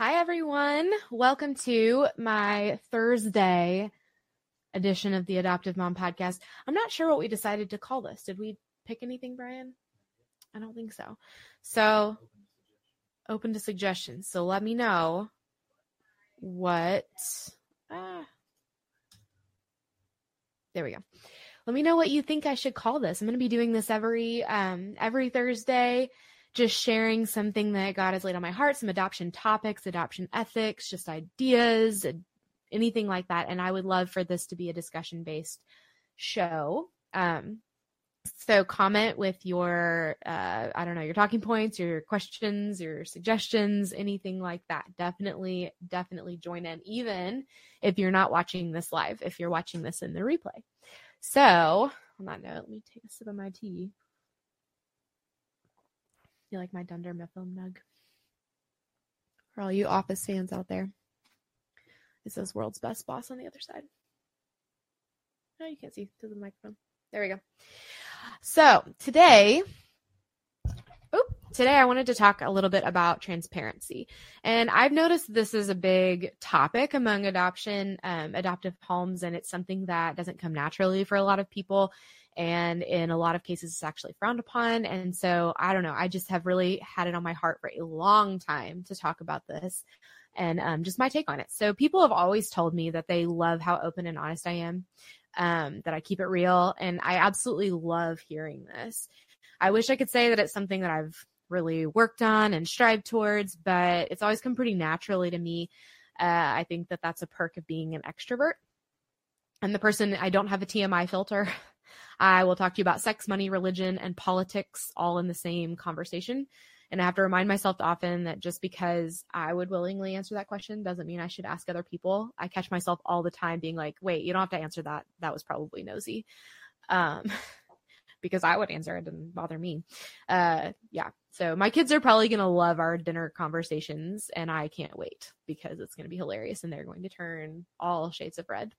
Hi, everyone. Welcome to my Thursday edition of the Adoptive Mom Podcast. I'm not sure what we decided to call this. Did we pick anything, Brian? I don't think so. So, open to suggestions. So, let me know what. Ah, there we go. Let me know what you think I should call this. I'm going to be doing this every um, every Thursday just sharing something that God has laid on my heart, some adoption topics, adoption ethics, just ideas, anything like that. And I would love for this to be a discussion based show. Um, so comment with your, uh, I don't know, your talking points, your questions, your suggestions, anything like that. Definitely, definitely join in, even if you're not watching this live, if you're watching this in the replay. So on that note, let me take a sip of my tea. You like my Dunder Mifflin mug? For all you office fans out there. It says world's best boss on the other side. No, you can't see through the microphone. There we go. So today, oh, today I wanted to talk a little bit about transparency. And I've noticed this is a big topic among adoption, um, adoptive homes, and it's something that doesn't come naturally for a lot of people and in a lot of cases it's actually frowned upon. And so i don't know i just have really had it on my heart for a long time to talk about this and um, just my take on it. So people have always told me that they love how open and honest i am um, that i keep it real. And i absolutely love hearing this. I wish i could say that it's something that i've really worked on and strived towards but it's always come pretty naturally to me. Uh, i think that that's a perk of being an extrovert. I'm the person I don't have a TMI filter. I will talk to you about sex, money, religion, and politics all in the same conversation. And I have to remind myself often that just because I would willingly answer that question doesn't mean I should ask other people. I catch myself all the time being like, wait, you don't have to answer that. That was probably nosy. Um, because I would answer it didn't bother me. Uh, yeah. So my kids are probably going to love our dinner conversations and I can't wait because it's going to be hilarious and they're going to turn all shades of red.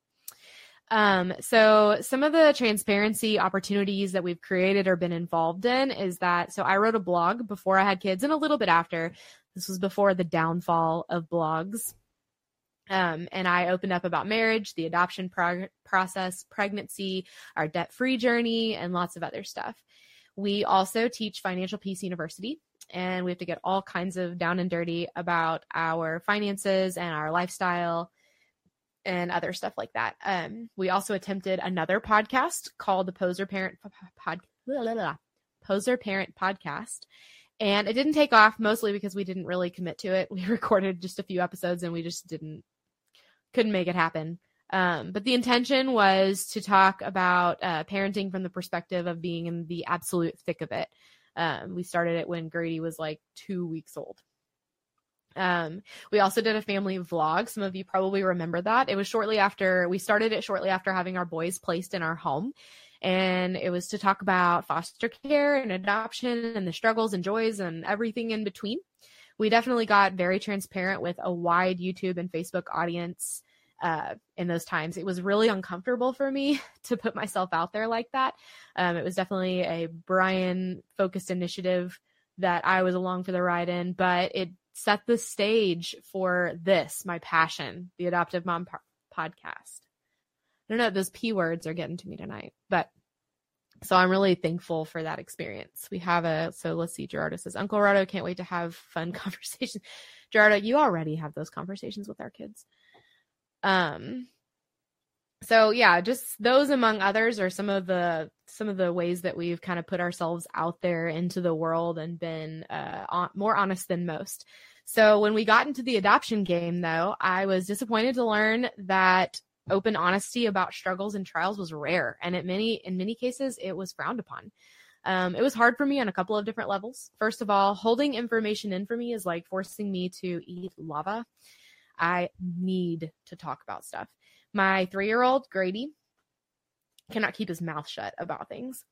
Um, so some of the transparency opportunities that we've created or been involved in is that so I wrote a blog before I had kids and a little bit after. This was before the downfall of blogs. Um, and I opened up about marriage, the adoption prog- process, pregnancy, our debt free journey, and lots of other stuff. We also teach Financial Peace University, and we have to get all kinds of down and dirty about our finances and our lifestyle and other stuff like that. Um, we also attempted another podcast called the Poser Parent Pod Poser Parent Podcast, and it didn't take off mostly because we didn't really commit to it. We recorded just a few episodes and we just didn't couldn't make it happen. Um, but the intention was to talk about uh, parenting from the perspective of being in the absolute thick of it. Um, we started it when Grady was like two weeks old. Um, we also did a family vlog. Some of you probably remember that. It was shortly after we started it shortly after having our boys placed in our home. And it was to talk about foster care and adoption and the struggles and joys and everything in between. We definitely got very transparent with a wide YouTube and Facebook audience uh, in those times. It was really uncomfortable for me to put myself out there like that. Um, it was definitely a Brian focused initiative that I was along for the ride in, but it set the stage for this, my passion, the Adoptive Mom po- podcast. I don't know, those P words are getting to me tonight, but so I'm really thankful for that experience. We have a, so let's see, Gerardo says, Uncle Gerardo can't wait to have fun conversations. Gerardo, you already have those conversations with our kids. Um, so yeah, just those among others are some of the some of the ways that we've kind of put ourselves out there into the world and been uh, on, more honest than most. So when we got into the adoption game, though, I was disappointed to learn that open honesty about struggles and trials was rare, and in many in many cases it was frowned upon. Um, it was hard for me on a couple of different levels. First of all, holding information in for me is like forcing me to eat lava. I need to talk about stuff. My three year old, Grady, cannot keep his mouth shut about things.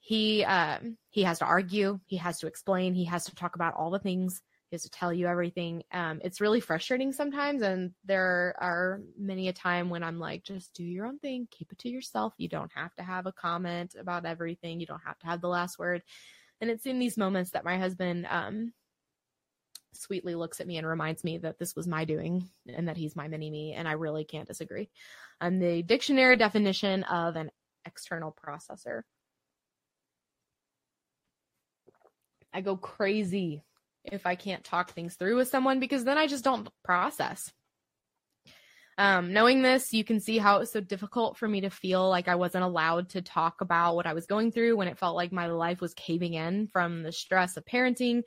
He um, he has to argue, he has to explain, he has to talk about all the things, he has to tell you everything. Um, it's really frustrating sometimes, and there are many a time when I'm like, just do your own thing, keep it to yourself. You don't have to have a comment about everything. You don't have to have the last word. And it's in these moments that my husband um, sweetly looks at me and reminds me that this was my doing and that he's my mini me. And I really can't disagree. I'm the dictionary definition of an external processor. I go crazy if I can't talk things through with someone because then I just don't process. Um, knowing this, you can see how it was so difficult for me to feel like I wasn't allowed to talk about what I was going through when it felt like my life was caving in from the stress of parenting,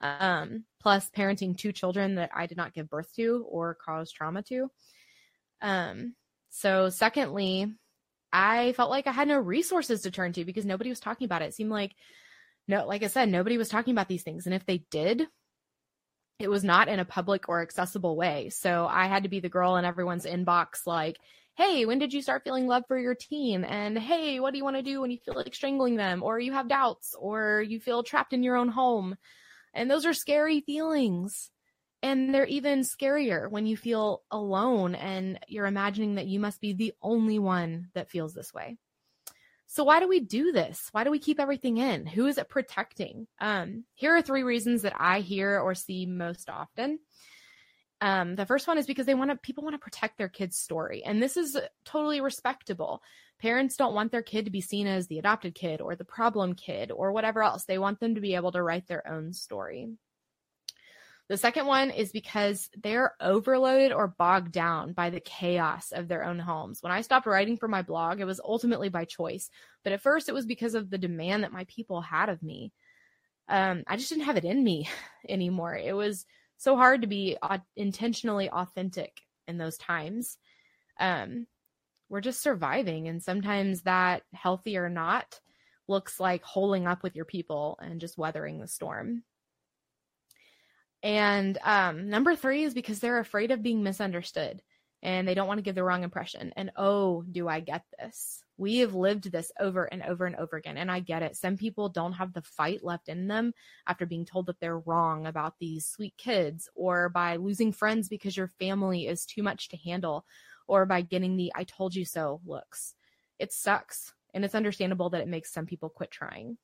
um, plus parenting two children that I did not give birth to or cause trauma to. Um, so, secondly, I felt like I had no resources to turn to because nobody was talking about it. It seemed like no, like I said, nobody was talking about these things. And if they did, it was not in a public or accessible way. So I had to be the girl in everyone's inbox, like, hey, when did you start feeling love for your teen? And hey, what do you want to do when you feel like strangling them, or you have doubts, or you feel trapped in your own home? And those are scary feelings. And they're even scarier when you feel alone and you're imagining that you must be the only one that feels this way. So why do we do this? Why do we keep everything in? Who is it protecting? Um, here are three reasons that I hear or see most often. Um, the first one is because they want to people want to protect their kid's story, and this is totally respectable. Parents don't want their kid to be seen as the adopted kid or the problem kid or whatever else. They want them to be able to write their own story. The second one is because they're overloaded or bogged down by the chaos of their own homes. When I stopped writing for my blog, it was ultimately by choice, but at first it was because of the demand that my people had of me. Um, I just didn't have it in me anymore. It was so hard to be intentionally authentic in those times. Um, we're just surviving, and sometimes that, healthy or not, looks like holding up with your people and just weathering the storm. And um, number three is because they're afraid of being misunderstood and they don't want to give the wrong impression. And oh, do I get this? We have lived this over and over and over again. And I get it. Some people don't have the fight left in them after being told that they're wrong about these sweet kids, or by losing friends because your family is too much to handle, or by getting the I told you so looks. It sucks. And it's understandable that it makes some people quit trying.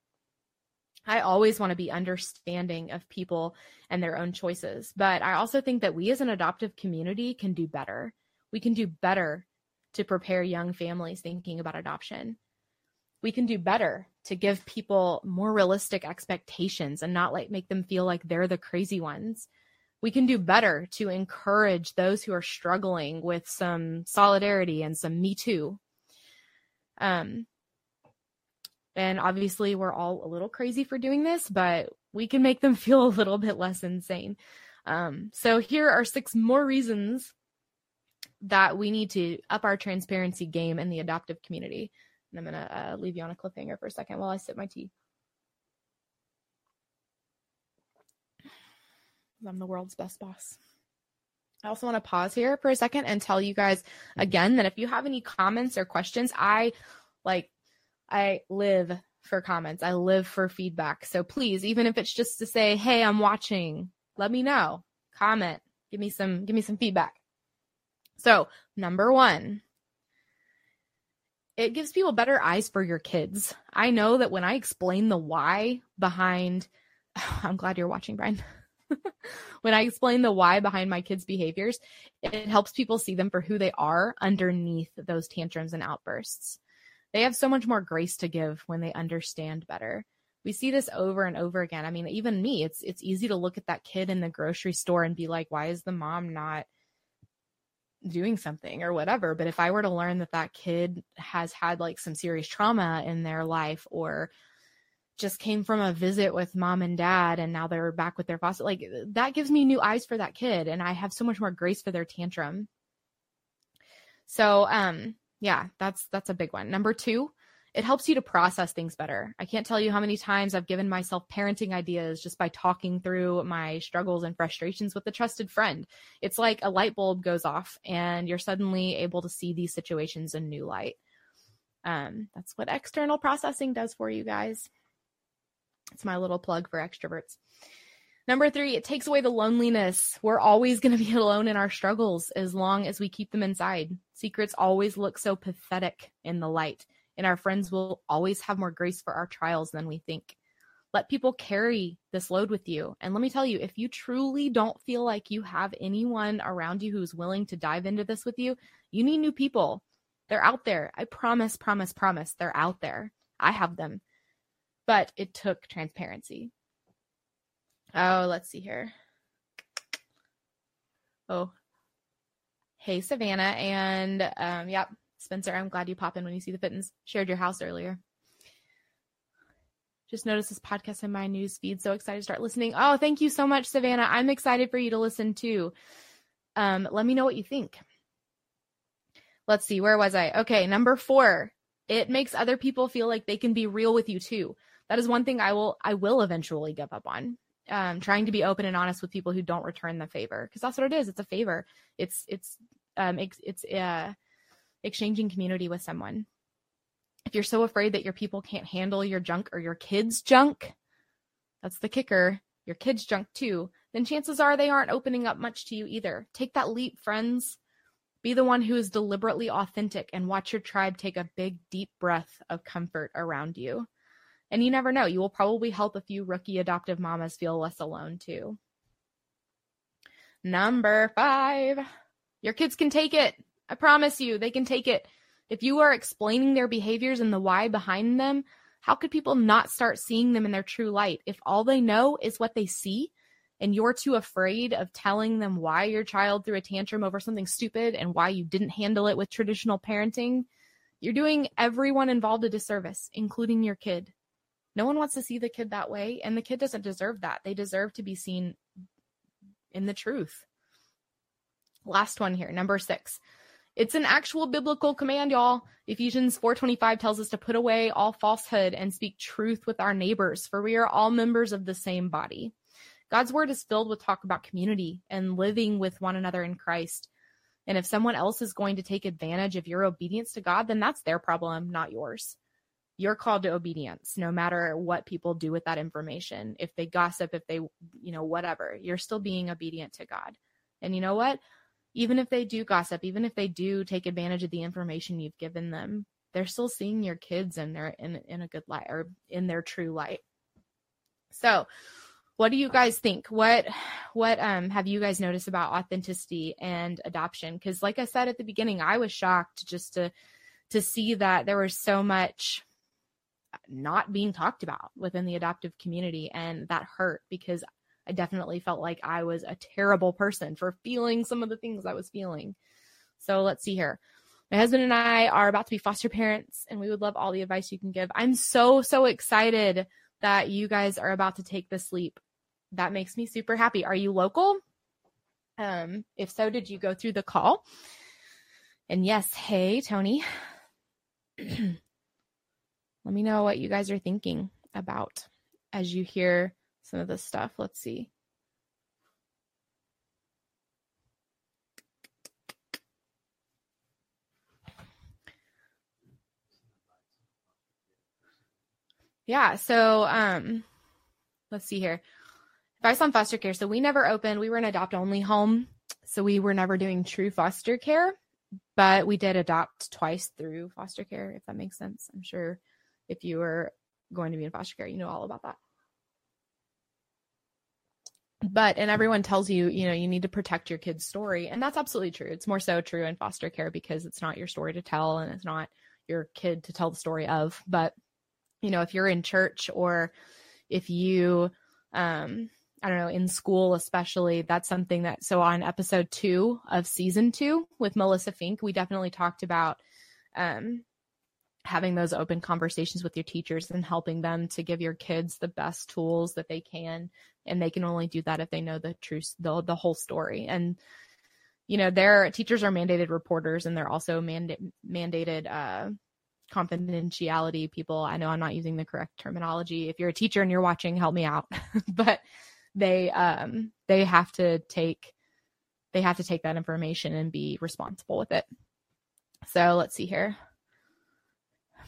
I always want to be understanding of people and their own choices. But I also think that we as an adoptive community can do better. We can do better to prepare young families thinking about adoption. We can do better to give people more realistic expectations and not like make them feel like they're the crazy ones. We can do better to encourage those who are struggling with some solidarity and some me too. Um, and obviously, we're all a little crazy for doing this, but we can make them feel a little bit less insane. Um, so, here are six more reasons that we need to up our transparency game in the adoptive community. And I'm going to uh, leave you on a cliffhanger for a second while I sip my tea. I'm the world's best boss. I also want to pause here for a second and tell you guys again that if you have any comments or questions, I like I live for comments. I live for feedback. So please, even if it's just to say, "Hey, I'm watching," let me know. Comment. Give me some give me some feedback. So, number 1, it gives people better eyes for your kids. I know that when I explain the why behind I'm glad you're watching, Brian. when I explain the why behind my kids' behaviors, it helps people see them for who they are underneath those tantrums and outbursts. They have so much more grace to give when they understand better. We see this over and over again. I mean, even me, it's it's easy to look at that kid in the grocery store and be like, why is the mom not doing something or whatever. But if I were to learn that that kid has had like some serious trauma in their life or just came from a visit with mom and dad and now they're back with their foster, like that gives me new eyes for that kid. And I have so much more grace for their tantrum. So, um, yeah, that's that's a big one. Number 2, it helps you to process things better. I can't tell you how many times I've given myself parenting ideas just by talking through my struggles and frustrations with a trusted friend. It's like a light bulb goes off and you're suddenly able to see these situations in new light. Um, that's what external processing does for you guys. It's my little plug for extroverts. Number three, it takes away the loneliness. We're always going to be alone in our struggles as long as we keep them inside. Secrets always look so pathetic in the light, and our friends will always have more grace for our trials than we think. Let people carry this load with you. And let me tell you, if you truly don't feel like you have anyone around you who's willing to dive into this with you, you need new people. They're out there. I promise, promise, promise. They're out there. I have them. But it took transparency. Oh, let's see here. Oh, hey, Savannah. And um, yep, Spencer, I'm glad you pop in when you see the Fittens. Shared your house earlier. Just noticed this podcast in my news feed. So excited to start listening. Oh, thank you so much, Savannah. I'm excited for you to listen too. Um, let me know what you think. Let's see, where was I? Okay, number four. It makes other people feel like they can be real with you too. That is one thing I will I will eventually give up on. Um, trying to be open and honest with people who don't return the favor because that's what it is. It's a favor. It's it's um it's, it's uh exchanging community with someone. If you're so afraid that your people can't handle your junk or your kids' junk, that's the kicker, your kids' junk too, then chances are they aren't opening up much to you either. Take that leap, friends. Be the one who is deliberately authentic and watch your tribe take a big, deep breath of comfort around you. And you never know, you will probably help a few rookie adoptive mamas feel less alone too. Number five, your kids can take it. I promise you, they can take it. If you are explaining their behaviors and the why behind them, how could people not start seeing them in their true light if all they know is what they see and you're too afraid of telling them why your child threw a tantrum over something stupid and why you didn't handle it with traditional parenting? You're doing everyone involved a disservice, including your kid. No one wants to see the kid that way, and the kid doesn't deserve that. They deserve to be seen in the truth. Last one here, number six. It's an actual biblical command, y'all. Ephesians 4:25 tells us to put away all falsehood and speak truth with our neighbors, for we are all members of the same body. God's word is filled with talk about community and living with one another in Christ. And if someone else is going to take advantage of your obedience to God, then that's their problem, not yours. You're called to obedience no matter what people do with that information. If they gossip, if they, you know, whatever, you're still being obedient to God. And you know what? even if they do gossip, even if they do take advantage of the information you've given them, they're still seeing your kids and they're in in a good light or in their true light. So, what do you guys think? What what um have you guys noticed about authenticity and adoption? Cuz like I said at the beginning, I was shocked just to to see that there was so much not being talked about within the adoptive community and that hurt because I definitely felt like I was a terrible person for feeling some of the things I was feeling. So let's see here. My husband and I are about to be foster parents, and we would love all the advice you can give. I'm so, so excited that you guys are about to take this leap. That makes me super happy. Are you local? Um, if so, did you go through the call? And yes, hey, Tony. Let me know what you guys are thinking about as you hear some of this stuff. Let's see. Yeah, so um let's see here. Advice on foster care. So we never opened, we were an adopt only home. So we were never doing true foster care, but we did adopt twice through foster care, if that makes sense. I'm sure if you were going to be in foster care, you know all about that. But and everyone tells you you know you need to protect your kid's story and that's absolutely true. It's more so true in foster care because it's not your story to tell and it's not your kid to tell the story of. But you know if you're in church or if you um i don't know in school especially that's something that so on episode 2 of season 2 with Melissa Fink we definitely talked about um having those open conversations with your teachers and helping them to give your kids the best tools that they can. And they can only do that if they know the truth the, the whole story. And you know their teachers are mandated reporters and they're also manda- mandated uh, confidentiality people. I know i'm not using the correct terminology. If you're a teacher and you're watching help me out. But they um they have to take they have to take that information and be responsible with it. So let's see here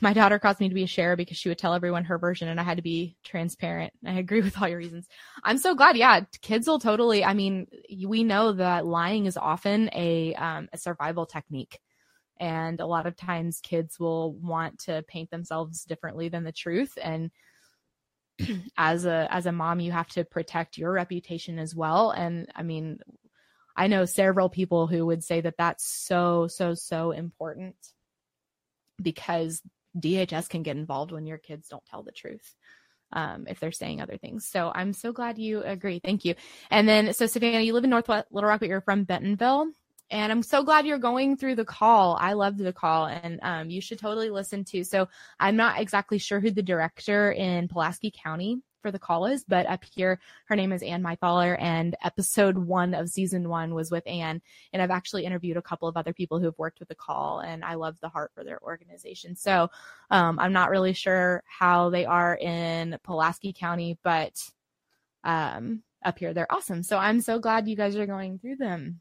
my daughter caused me to be a share because she would tell everyone her version and I had to be transparent. I agree with all your reasons. I'm so glad. Yeah. Kids will totally, I mean, we know that lying is often a, um, a survival technique. And a lot of times kids will want to paint themselves differently than the truth. And as a as a mom you have to protect your reputation as well and i mean i know several people who would say that that's so so so important because dhs can get involved when your kids don't tell the truth um, if they're saying other things. So I'm so glad you agree. Thank you. And then, so Savannah, you live in Northwest Little Rock, but you're from Bentonville. And I'm so glad you're going through the call. I loved the call, and um, you should totally listen to. So I'm not exactly sure who the director in Pulaski County for the call is, but up here, her name is Ann Mythaler, and episode one of season one was with Ann. And I've actually interviewed a couple of other people who have worked with the call, and I love the heart for their organization. So um, I'm not really sure how they are in Pulaski County, but um, up here, they're awesome. So I'm so glad you guys are going through them.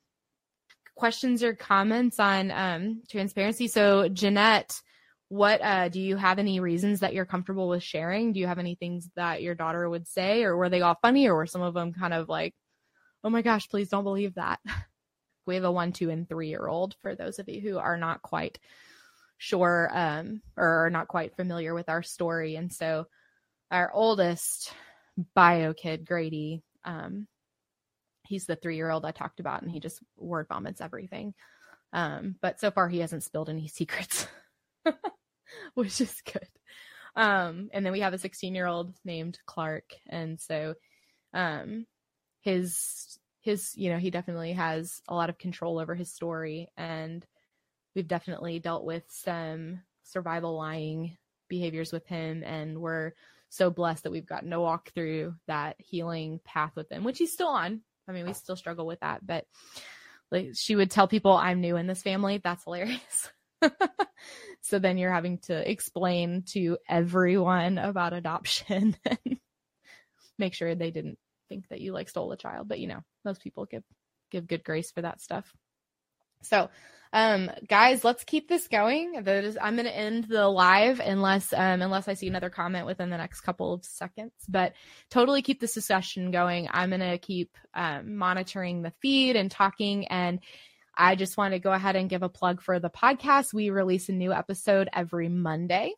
Questions or comments on um, transparency? So, Jeanette what uh, do you have any reasons that you're comfortable with sharing? Do you have any things that your daughter would say, or were they all funny, or were some of them kind of like, oh my gosh, please don't believe that? we have a one, two, and three year old for those of you who are not quite sure um, or are not quite familiar with our story. And so our oldest bio kid, Grady, um, he's the three year old I talked about, and he just word vomits everything. Um, but so far, he hasn't spilled any secrets. which is good. Um, and then we have a 16 year old named Clark. And so, um, his, his, you know, he definitely has a lot of control over his story. And we've definitely dealt with some survival lying behaviors with him. And we're so blessed that we've gotten to walk through that healing path with him, which he's still on. I mean, we still struggle with that, but like she would tell people I'm new in this family. That's hilarious. so then you're having to explain to everyone about adoption and make sure they didn't think that you like stole a child. But you know, most people give give good grace for that stuff. So, um, guys, let's keep this going. I'm going to end the live unless, um, unless I see another comment within the next couple of seconds. But totally keep this discussion going. I'm going to keep um, monitoring the feed and talking and I just want to go ahead and give a plug for the podcast. We release a new episode every Monday.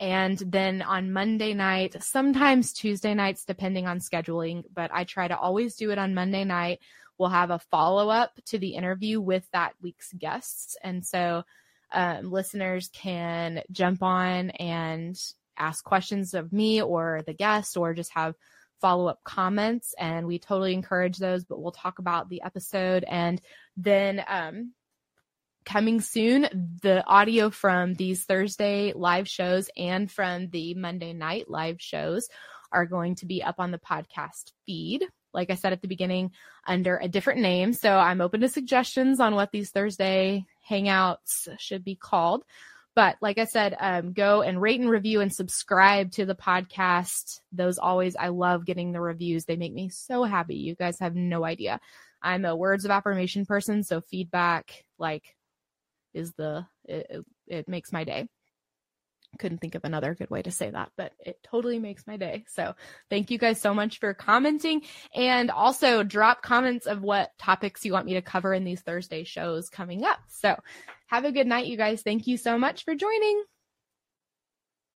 And then on Monday night, sometimes Tuesday nights, depending on scheduling, but I try to always do it on Monday night. We'll have a follow up to the interview with that week's guests. And so um, listeners can jump on and ask questions of me or the guest or just have follow up comments. And we totally encourage those, but we'll talk about the episode and then um, coming soon, the audio from these Thursday live shows and from the Monday night live shows are going to be up on the podcast feed. Like I said at the beginning, under a different name. So I'm open to suggestions on what these Thursday hangouts should be called. But like I said, um, go and rate and review and subscribe to the podcast. Those always, I love getting the reviews. They make me so happy. You guys have no idea. I'm a words of affirmation person, so feedback like is the it, it makes my day. Couldn't think of another good way to say that, but it totally makes my day. So thank you guys so much for commenting and also drop comments of what topics you want me to cover in these Thursday shows coming up. So have a good night, you guys. Thank you so much for joining.